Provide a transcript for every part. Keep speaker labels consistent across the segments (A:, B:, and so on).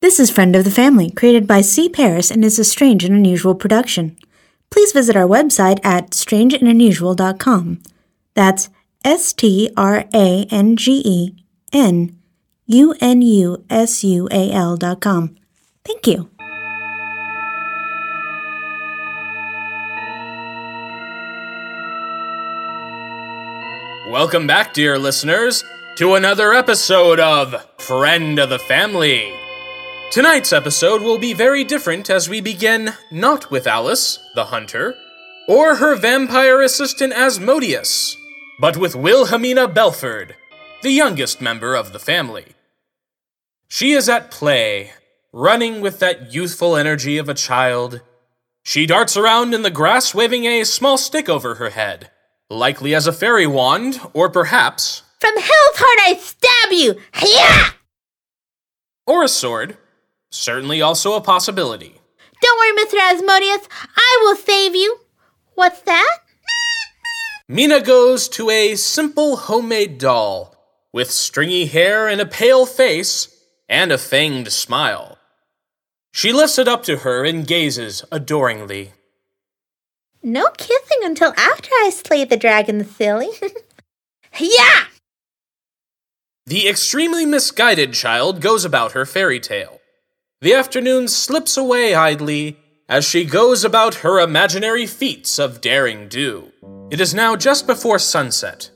A: This is Friend of the Family, created by C. Paras and is a strange and unusual production. Please visit our website at strangeandunusual.com. That's S T R A N G E N U N U S U A L dot com. Thank you.
B: Welcome back, dear listeners, to another episode of Friend of the Family. Tonight's episode will be very different as we begin not with Alice, the hunter, or her vampire assistant Asmodeus, but with Wilhelmina Belford, the youngest member of the family. She is at play, running with that youthful energy of a child. She darts around in the grass waving a small stick over her head likely as a fairy wand, or perhaps.
C: From hell's heart I stab you! Hiya!
B: Or a sword. Certainly also a possibility.
C: Don't worry, Mr. Asmodeus. I will save you. What's that?
B: Mina goes to a simple homemade doll with stringy hair and a pale face and a fanged smile. She lifts it up to her and gazes adoringly.
C: No kissing until after I slay the dragon, silly. yeah!
B: The extremely misguided child goes about her fairy tale. The afternoon slips away idly as she goes about her imaginary feats of daring do. It is now just before sunset.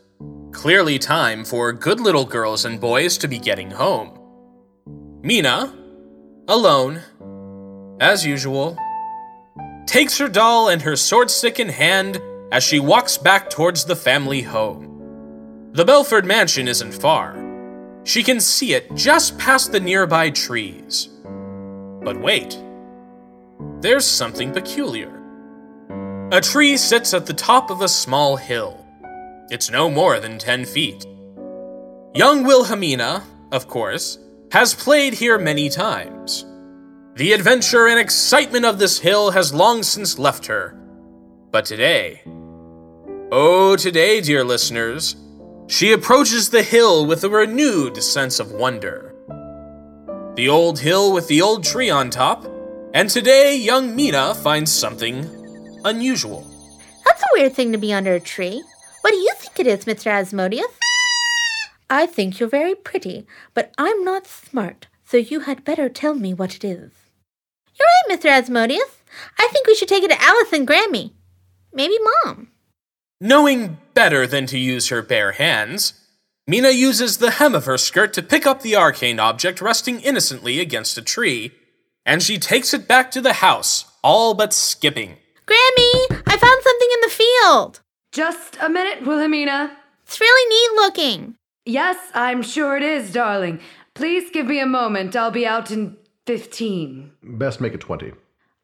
B: Clearly time for good little girls and boys to be getting home. Mina, alone, as usual, takes her doll and her sword stick in hand as she walks back towards the family home. The Belford mansion isn't far. She can see it just past the nearby trees. But wait, there's something peculiar. A tree sits at the top of a small hill. It's no more than 10 feet. Young Wilhelmina, of course, has played here many times. The adventure and excitement of this hill has long since left her. But today, oh, today, dear listeners, she approaches the hill with a renewed sense of wonder. The old hill with the old tree on top, and today young Mina finds something unusual.
C: That's a weird thing to be under a tree. What do you think it is, Mr. Asmodeus? I think you're very pretty, but I'm not smart, so you had better tell me what it is. You're right, Mr. Asmodeus. I think we should take it to Alice and Grammy. Maybe Mom.
B: Knowing better than to use her bare hands, Mina uses the hem of her skirt to pick up the arcane object resting innocently against a tree, and she takes it back to the house, all but skipping.
C: Grammy, I found something in the field.
D: Just a minute, Wilhelmina.
C: It's really neat looking.
D: Yes, I'm sure it is, darling. Please give me a moment. I'll be out in 15.
E: Best make it 20.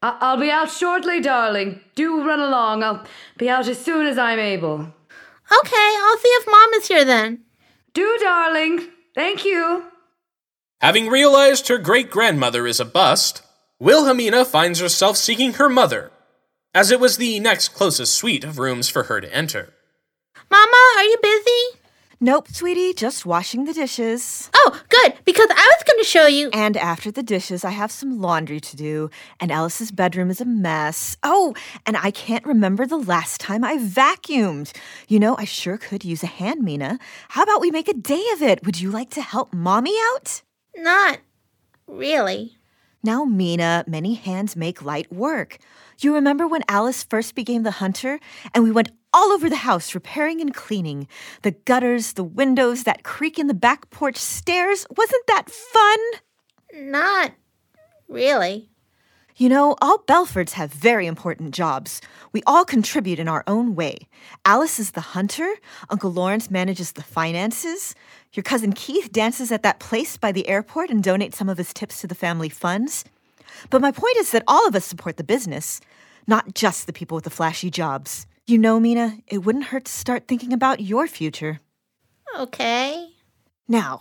D: I- I'll be out shortly, darling. Do run along. I'll be out as soon as I'm able.
C: Okay, I'll see if Mom is here then.
D: Do, darling. Thank you.
B: Having realized her great grandmother is a bust, Wilhelmina finds herself seeking her mother, as it was the next closest suite of rooms for her to enter.
C: Mama, are you busy?
F: Nope, sweetie, just washing the dishes.
C: Oh, good, because I was going to show you.
F: And after the dishes, I have some laundry to do, and Alice's bedroom is a mess. Oh, and I can't remember the last time I vacuumed. You know, I sure could use a hand, Mina. How about we make a day of it? Would you like to help Mommy out?
C: Not really.
F: Now, Mina, many hands make light work. You remember when Alice first became the hunter and we went all over the house repairing and cleaning? The gutters, the windows, that creak in the back porch stairs. Wasn't that fun?
C: Not really.
F: You know, all Belfords have very important jobs. We all contribute in our own way. Alice is the hunter, Uncle Lawrence manages the finances, your cousin Keith dances at that place by the airport and donates some of his tips to the family funds. But my point is that all of us support the business, not just the people with the flashy jobs. You know, Mina, it wouldn't hurt to start thinking about your future.
C: Okay.
F: Now,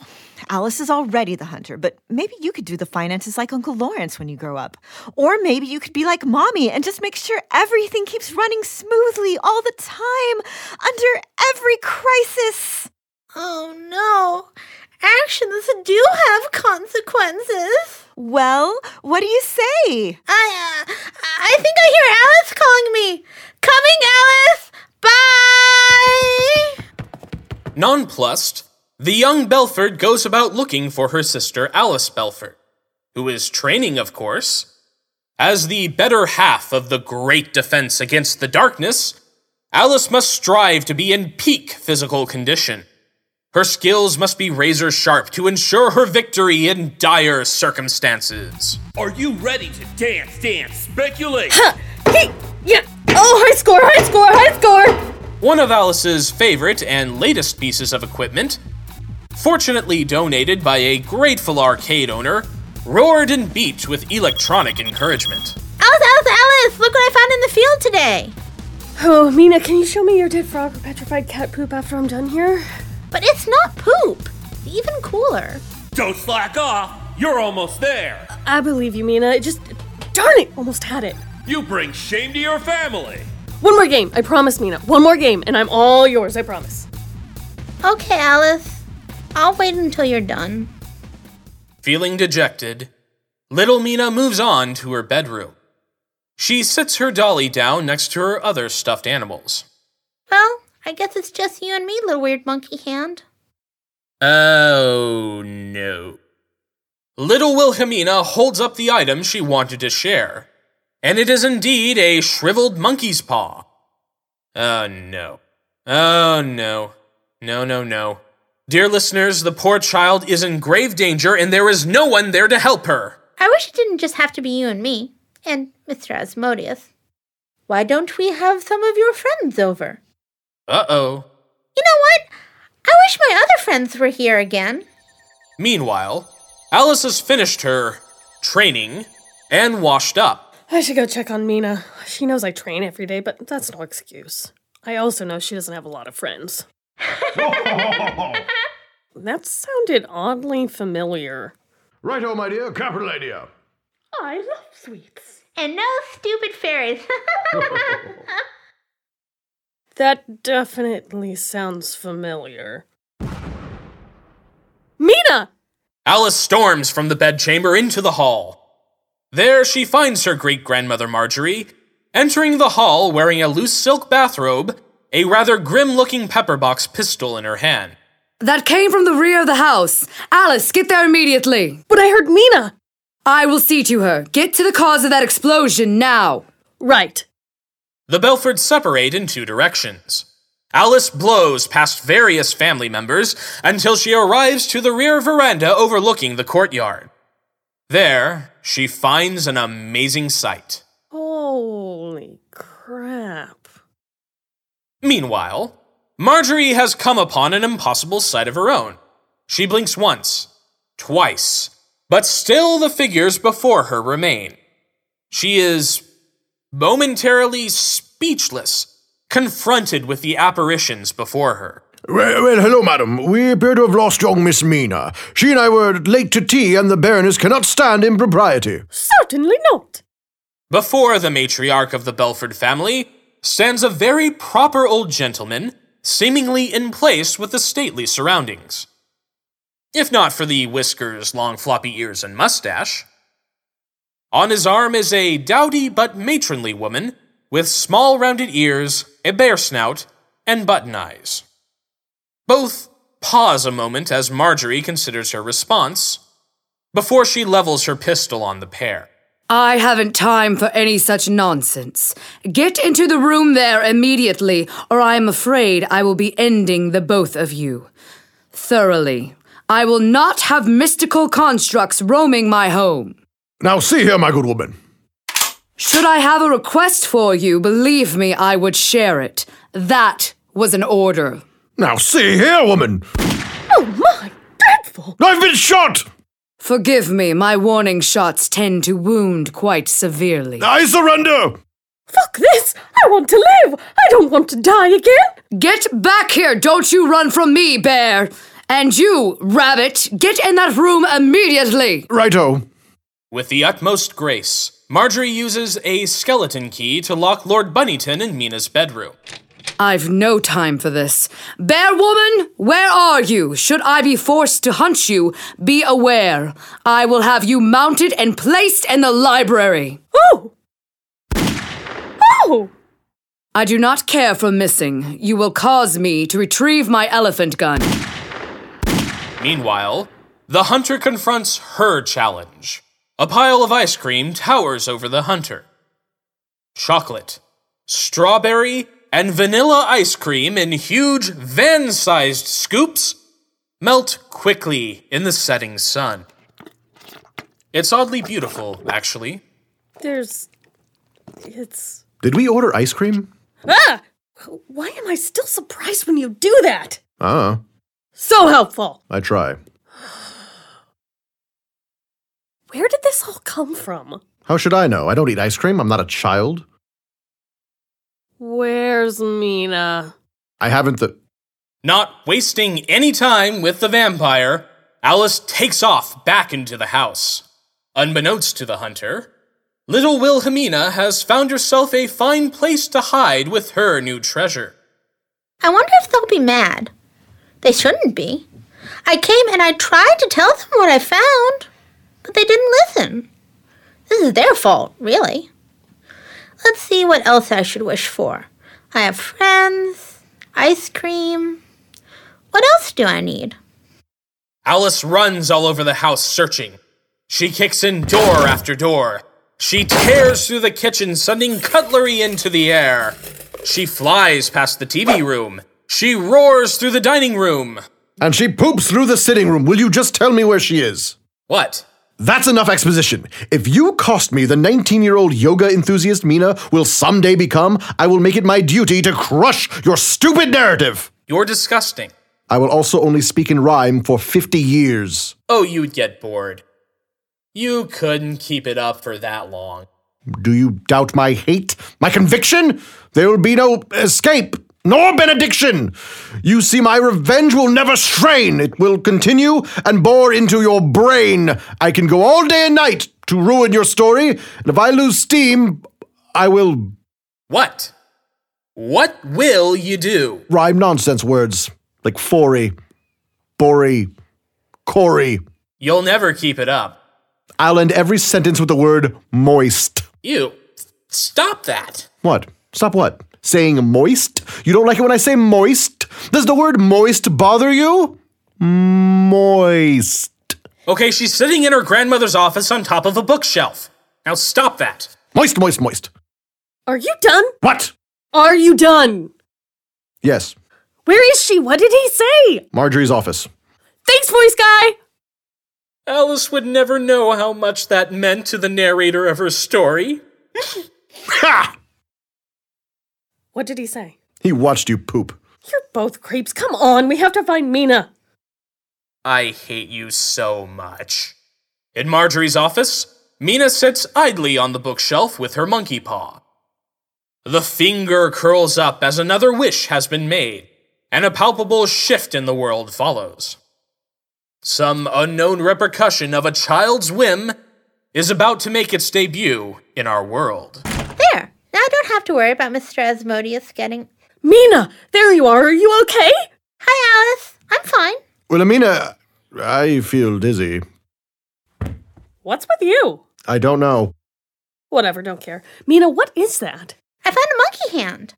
F: Alice is already the hunter, but maybe you could do the finances like Uncle Lawrence when you grow up. Or maybe you could be like Mommy and just make sure everything keeps running smoothly all the time, under every crisis.
C: Oh no. Actions do have consequences.
F: Well, what do you say?
C: I, uh, I think I hear Alice calling me. Coming, Alice! Bye!
B: Nonplussed, the young Belford goes about looking for her sister Alice Belford, who is training, of course. As the better half of the great defense against the darkness, Alice must strive to be in peak physical condition. Her skills must be razor sharp to ensure her victory in dire circumstances.
E: Are you ready to dance, dance, speculate? Huh.
G: Hey, yeah. Oh, high score, high score, high score.
B: One of Alice's favorite and latest pieces of equipment, fortunately donated by a grateful arcade owner, roared and beat with electronic encouragement.
C: Alice, Alice, Alice! Look what I found in the field today!
G: Oh, Mina, can you show me your dead frog or petrified cat poop after I'm done here?
C: But it's not poop. It's even cooler.
E: Don't slack off. You're almost there.
G: I believe you, Mina. It just. Darn it! Almost had it.
E: You bring shame to your family.
G: One more game, I promise, Mina. One more game, and I'm all yours, I promise.
C: Okay, Alice. I'll wait until you're done.
B: Feeling dejected, little Mina moves on to her bedroom. She sits her dolly down next to her other stuffed animals.
C: Well, I guess it's just you and me, little weird monkey hand.
B: Oh no. Little Wilhelmina holds up the item she wanted to share, and it is indeed a shriveled monkey's paw. Oh no. Oh no. No, no, no. Dear listeners, the poor child is in grave danger and there is no one there to help her.
C: I wish it didn't just have to be you and me, and Mr. Asmodeus. Why don't we have some of your friends over?
B: Uh oh.
C: You know what? I wish my other friends were here again.
B: Meanwhile, Alice has finished her training and washed up.
G: I should go check on Mina. She knows I train every day, but that's no excuse. I also know she doesn't have a lot of friends. that sounded oddly familiar.
H: Righto, my dear, capital idea.
G: I love sweets.
C: And no stupid fairies.
G: That definitely sounds familiar. Mina!
B: Alice storms from the bedchamber into the hall. There she finds her great grandmother Marjorie, entering the hall wearing a loose silk bathrobe, a rather grim looking pepperbox pistol in her hand.
I: That came from the rear of the house. Alice, get there immediately.
G: But I heard Mina!
I: I will see to her. Get to the cause of that explosion now.
G: Right.
B: The Belfords separate in two directions. Alice blows past various family members until she arrives to the rear veranda overlooking the courtyard. There, she finds an amazing sight.
G: Holy crap.
B: Meanwhile, Marjorie has come upon an impossible sight of her own. She blinks once, twice, but still the figures before her remain. She is momentarily speechless, confronted with the apparitions before her.
H: Well, well, hello, madam. We appear to have lost young Miss Mina. She and I were late to tea, and the Baroness cannot stand impropriety.
G: Certainly not.
B: Before the matriarch of the Belford family stands a very proper old gentleman, seemingly in place with the stately surroundings. If not for the whiskers, long floppy ears, and mustache. On his arm is a dowdy but matronly woman with small rounded ears, a bear snout, and button eyes. Both pause a moment as Marjorie considers her response before she levels her pistol on the pair.
I: I haven't time for any such nonsense. Get into the room there immediately, or I am afraid I will be ending the both of you. Thoroughly. I will not have mystical constructs roaming my home.
H: Now, see here, my good woman.
I: Should I have a request for you, believe me, I would share it. That was an order.
H: Now, see here, woman.
G: Oh my, dreadful!
H: I've been shot!
I: Forgive me, my warning shots tend to wound quite severely.
H: I surrender!
G: Fuck this! I want to live! I don't want to die again!
I: Get back here! Don't you run from me, bear! And you, rabbit, get in that room immediately!
H: Righto.
B: With the utmost grace, Marjorie uses a skeleton key to lock Lord Bunnington in Mina's bedroom.
I: I've no time for this. Bear woman, where are you? Should I be forced to hunt you, be aware. I will have you mounted and placed in the library.
G: Oh! Oh!
I: I do not care for missing. You will cause me to retrieve my elephant gun.
B: Meanwhile, the hunter confronts her challenge. A pile of ice cream towers over the hunter. Chocolate, strawberry, and vanilla ice cream in huge van sized scoops melt quickly in the setting sun. It's oddly beautiful, actually.
G: There's. It's.
H: Did we order ice cream?
G: Ah! Why am I still surprised when you do that?
H: Ah,
G: So helpful!
H: I try.
G: Where did this all come from?
H: How should I know? I don't eat ice cream. I'm not a child.
G: Where's Mina?
H: I haven't the.
B: Not wasting any time with the vampire, Alice takes off back into the house. Unbeknownst to the hunter, little Wilhelmina has found herself a fine place to hide with her new treasure.
C: I wonder if they'll be mad. They shouldn't be. I came and I tried to tell them what I found, but they didn't listen. This is their fault, really. Let's see what else I should wish for. I have friends, ice cream. What else do I need?
B: Alice runs all over the house searching. She kicks in door after door. She tears through the kitchen, sending cutlery into the air. She flies past the TV room. She roars through the dining room.
H: And she poops through the sitting room. Will you just tell me where she is?
B: What?
H: That's enough exposition. If you cost me the 19 year old yoga enthusiast Mina will someday become, I will make it my duty to crush your stupid narrative.
B: You're disgusting.
H: I will also only speak in rhyme for 50 years.
B: Oh, you'd get bored. You couldn't keep it up for that long.
H: Do you doubt my hate, my conviction? There will be no escape, nor benediction. You see, my revenge will never strain. It will continue and bore into your brain. I can go all day and night to ruin your story, and if I lose steam, I will
B: What? What will you do?
H: rhyme nonsense words like fory, bory, Corey.
B: You'll never keep it up.
H: I'll end every sentence with the word moist.
B: You. Stop that.
H: What? Stop what? Saying moist? You don't like it when I say moist? Does the word moist bother you? Moist.
B: Okay, she's sitting in her grandmother's office on top of a bookshelf. Now stop that.
H: Moist, moist, moist.
G: Are you done?
H: What?
G: Are you done?
H: Yes,
G: Where is she? What did he say?
H: Marjorie's office.
G: Thanks, voice guy!
B: Alice would never know how much that meant to the narrator of her story.
H: Ha!
G: What did he say?
H: He watched you poop.
G: You're both creeps. Come on, we have to find Mina.
B: I hate you so much. In Marjorie's office, Mina sits idly on the bookshelf with her monkey paw. The finger curls up as another wish has been made, and a palpable shift in the world follows. Some unknown repercussion of a child's whim is about to make its debut in our world.
C: There. Now I don't have to worry about Mr. Asmodeus getting.
G: Mina, there you are. Are you okay?
C: Hi, Alice. I'm fine.
H: Well, Amina, I feel dizzy.
G: What's with you?
H: I don't know.
G: Whatever, don't care. Mina, what is that?
C: I found a monkey hand.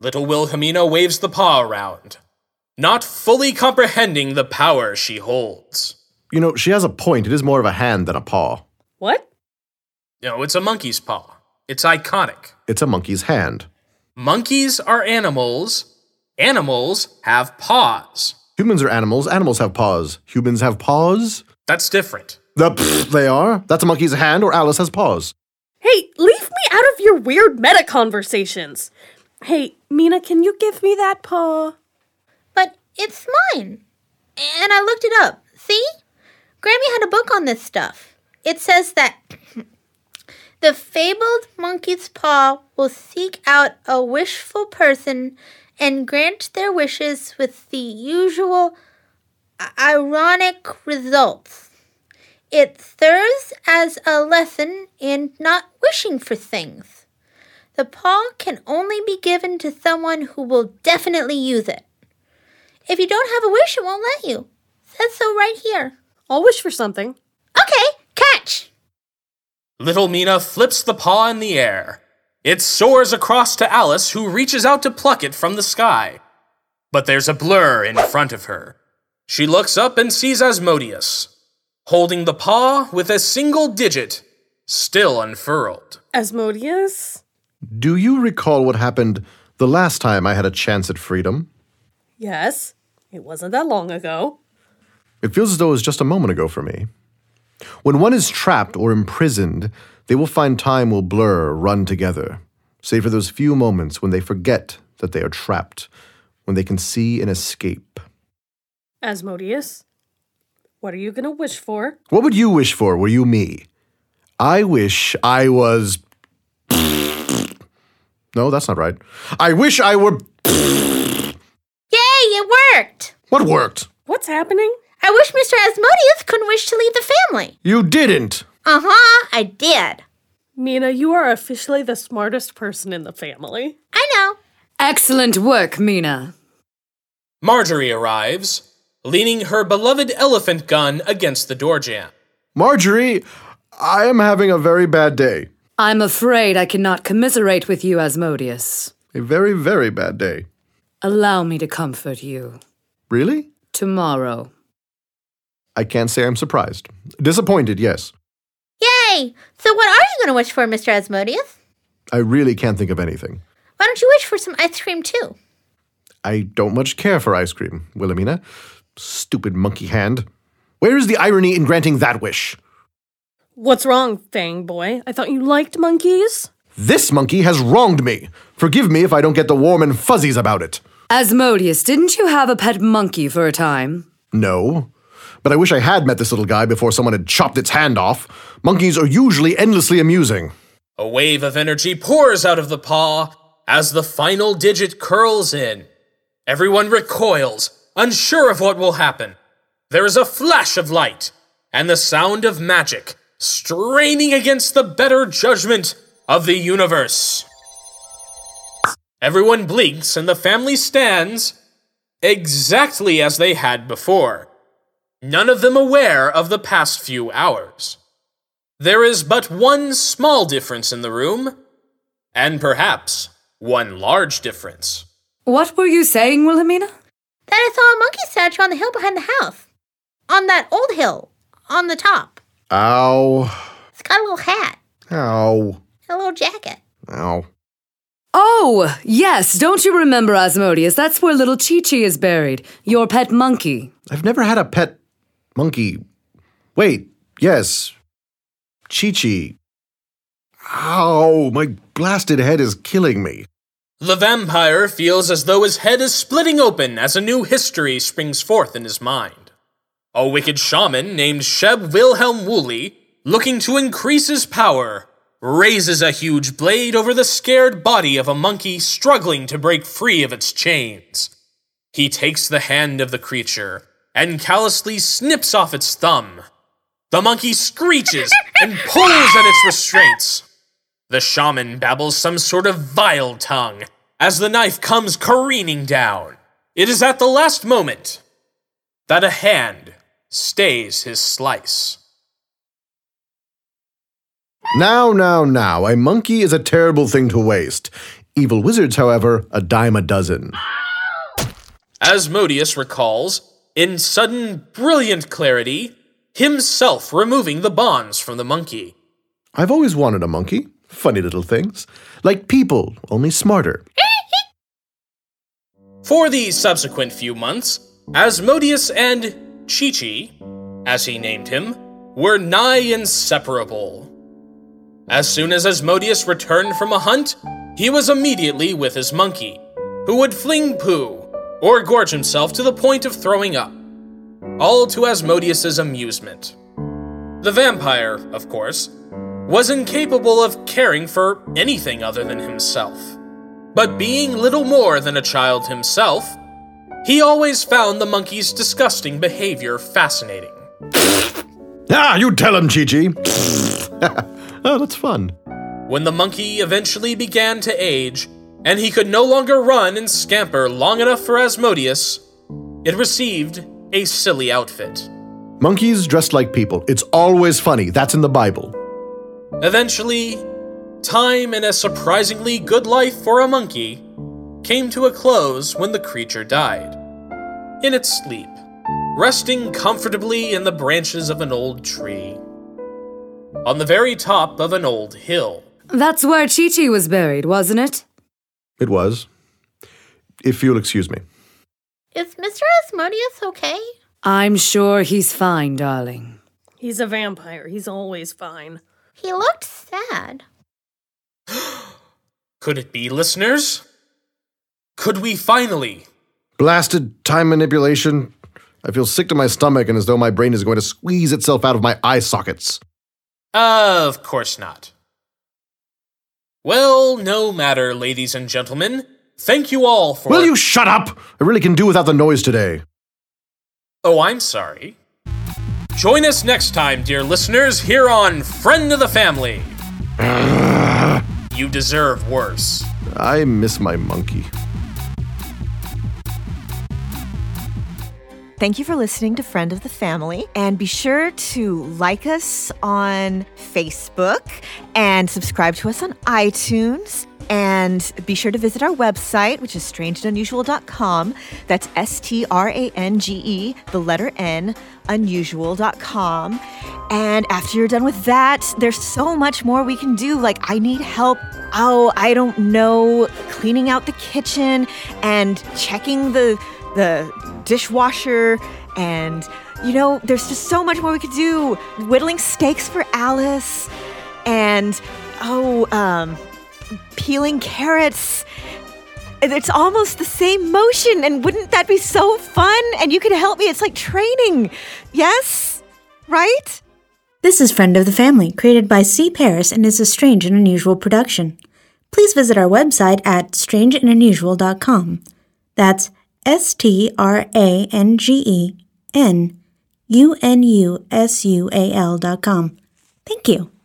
B: Little Wilhelmina waves the paw around, not fully comprehending the power she holds.
H: You know, she has a point. It is more of a hand than a paw.
G: What?
B: No, it's a monkey's paw. It's iconic.
H: It's a monkey's hand.
B: Monkeys are animals. Animals have paws.
H: Humans are animals. Animals have paws. Humans have paws?
B: That's different.
H: The pfft, they are. That's a monkey's hand, or Alice has paws.
G: Hey, leave me out of your weird meta conversations. Hey, Mina, can you give me that paw?
C: But it's mine. And I looked it up. See? Grammy had a book on this stuff. It says that the fabled monkey's paw will seek out a wishful person and grant their wishes with the usual ironic results. It serves as a lesson in not wishing for things. The paw can only be given to someone who will definitely use it. If you don't have a wish, it won't let you. Says so right here.
G: I'll wish for something.
C: Okay, catch!
B: Little Mina flips the paw in the air. It soars across to Alice, who reaches out to pluck it from the sky. But there's a blur in front of her. She looks up and sees Asmodeus, holding the paw with a single digit still unfurled.
G: Asmodeus?
H: Do you recall what happened the last time I had a chance at freedom?
G: Yes. It wasn't that long ago.
H: It feels as though it was just a moment ago for me. When one is trapped or imprisoned, they will find time will blur run together, save for those few moments when they forget that they are trapped, when they can see an escape.
G: Asmodeus? What are you gonna wish for?
H: What would you wish for, were you me? I wish I was. No, that's not right. I wish I were.
C: Yay, it worked!
H: What worked?
G: What's happening?
C: I wish Mr. Asmodeus couldn't wish to leave the family.
H: You didn't!
C: Uh huh, I did.
G: Mina, you are officially the smartest person in the family.
C: I know.
I: Excellent work, Mina.
B: Marjorie arrives, leaning her beloved elephant gun against the door jamb.
H: Marjorie, I am having a very bad day.
I: I'm afraid I cannot commiserate with you, Asmodeus.
H: A very, very bad day.
I: Allow me to comfort you.
H: Really?
I: Tomorrow.
H: I can't say I'm surprised. Disappointed, yes.
C: Yay! So, what are you going to wish for, Mr. Asmodeus?
H: I really can't think of anything.
C: Why don't you wish for some ice cream too?
H: I don't much care for ice cream, Wilhelmina. Stupid monkey hand. Where is the irony in granting that wish?
G: What's wrong, Fang Boy? I thought you liked monkeys?
H: This monkey has wronged me. Forgive me if I don't get the warm and fuzzies about it.
I: Asmodeus, didn't you have a pet monkey for a time?
H: No. But I wish I had met this little guy before someone had chopped its hand off. Monkeys are usually endlessly amusing.
B: A wave of energy pours out of the paw as the final digit curls in. Everyone recoils, unsure of what will happen. There is a flash of light and the sound of magic straining against the better judgment of the universe. Everyone blinks and the family stands exactly as they had before, none of them aware of the past few hours. There is but one small difference in the room, and perhaps one large difference.
I: What were you saying, Wilhelmina?
C: That I saw a monkey statue on the hill behind the house. On that old hill. On the top.
H: Ow.
C: It's got a little hat.
H: Ow.
C: A little jacket.
H: Ow.
I: Oh, yes, don't you remember, Asmodeus? That's where little Chi Chi is buried, your pet monkey.
H: I've never had a pet monkey. Wait, yes. Chi Chi. Ow, my blasted head is killing me.
B: The vampire feels as though his head is splitting open as a new history springs forth in his mind. A wicked shaman named Sheb Wilhelm Woolley, looking to increase his power, raises a huge blade over the scared body of a monkey struggling to break free of its chains. He takes the hand of the creature and callously snips off its thumb. The monkey screeches and pulls at its restraints. The shaman babbles some sort of vile tongue as the knife comes careening down. It is at the last moment that a hand stays his slice.
H: Now, now, now, a monkey is a terrible thing to waste. Evil wizards, however, a dime a dozen.
B: As Asmodeus recalls, in sudden, brilliant clarity, himself removing the bonds from the monkey.
H: I've always wanted a monkey. Funny little things. Like people, only smarter.
B: For the subsequent few months, Asmodeus and Chi Chi, as he named him, were nigh inseparable. As soon as Asmodeus returned from a hunt, he was immediately with his monkey, who would fling poo or gorge himself to the point of throwing up, all to Asmodeus's amusement. The vampire, of course, was incapable of caring for anything other than himself. But being little more than a child himself, he always found the monkey's disgusting behavior fascinating.
H: Ah, you tell him, Chi. oh, that's fun.
B: When the monkey eventually began to age, and he could no longer run and scamper long enough for Asmodeus, it received a silly outfit.
H: Monkeys dressed like people. It's always funny. That's in the Bible.
B: Eventually, time and a surprisingly good life for a monkey came to a close when the creature died. In its sleep, resting comfortably in the branches of an old tree. On the very top of an old hill.
I: That's where Chi Chi was buried, wasn't it?
H: It was. If you'll excuse me.
C: Is Mr. Asmodeus okay?
I: I'm sure he's fine, darling.
G: He's a vampire. He's always fine.
C: He looked sad.
B: Could it be, listeners? Could we finally?
H: Blasted time manipulation. I feel sick to my stomach and as though my brain is going to squeeze itself out of my eye sockets.
B: Of course not. Well, no matter, ladies and gentlemen. Thank you all for.
H: Will you shut up? I really can do without the noise today.
B: Oh, I'm sorry. Join us next time, dear listeners, here on Friend of the Family. you deserve worse.
H: I miss my monkey.
F: Thank you for listening to Friend of the Family. And be sure to like us on Facebook and subscribe to us on iTunes. And be sure to visit our website, which is strangeandunusual.com. That's S T R A N G E, the letter N, unusual.com. And after you're done with that, there's so much more we can do. Like, I need help. Oh, I don't know, cleaning out the kitchen and checking the the dishwasher and you know there's just so much more we could do. Whittling stakes for alice and oh um peeling carrots. It's almost the same motion and wouldn't that be so fun? And you can help me. It's like training. Yes? Right?
A: This is Friend of the Family, created by C. Paras and is a strange and unusual production. Please visit our website at strangeandunusual.com. That's S T R A N G E N U N U S U A L dot com. Thank you.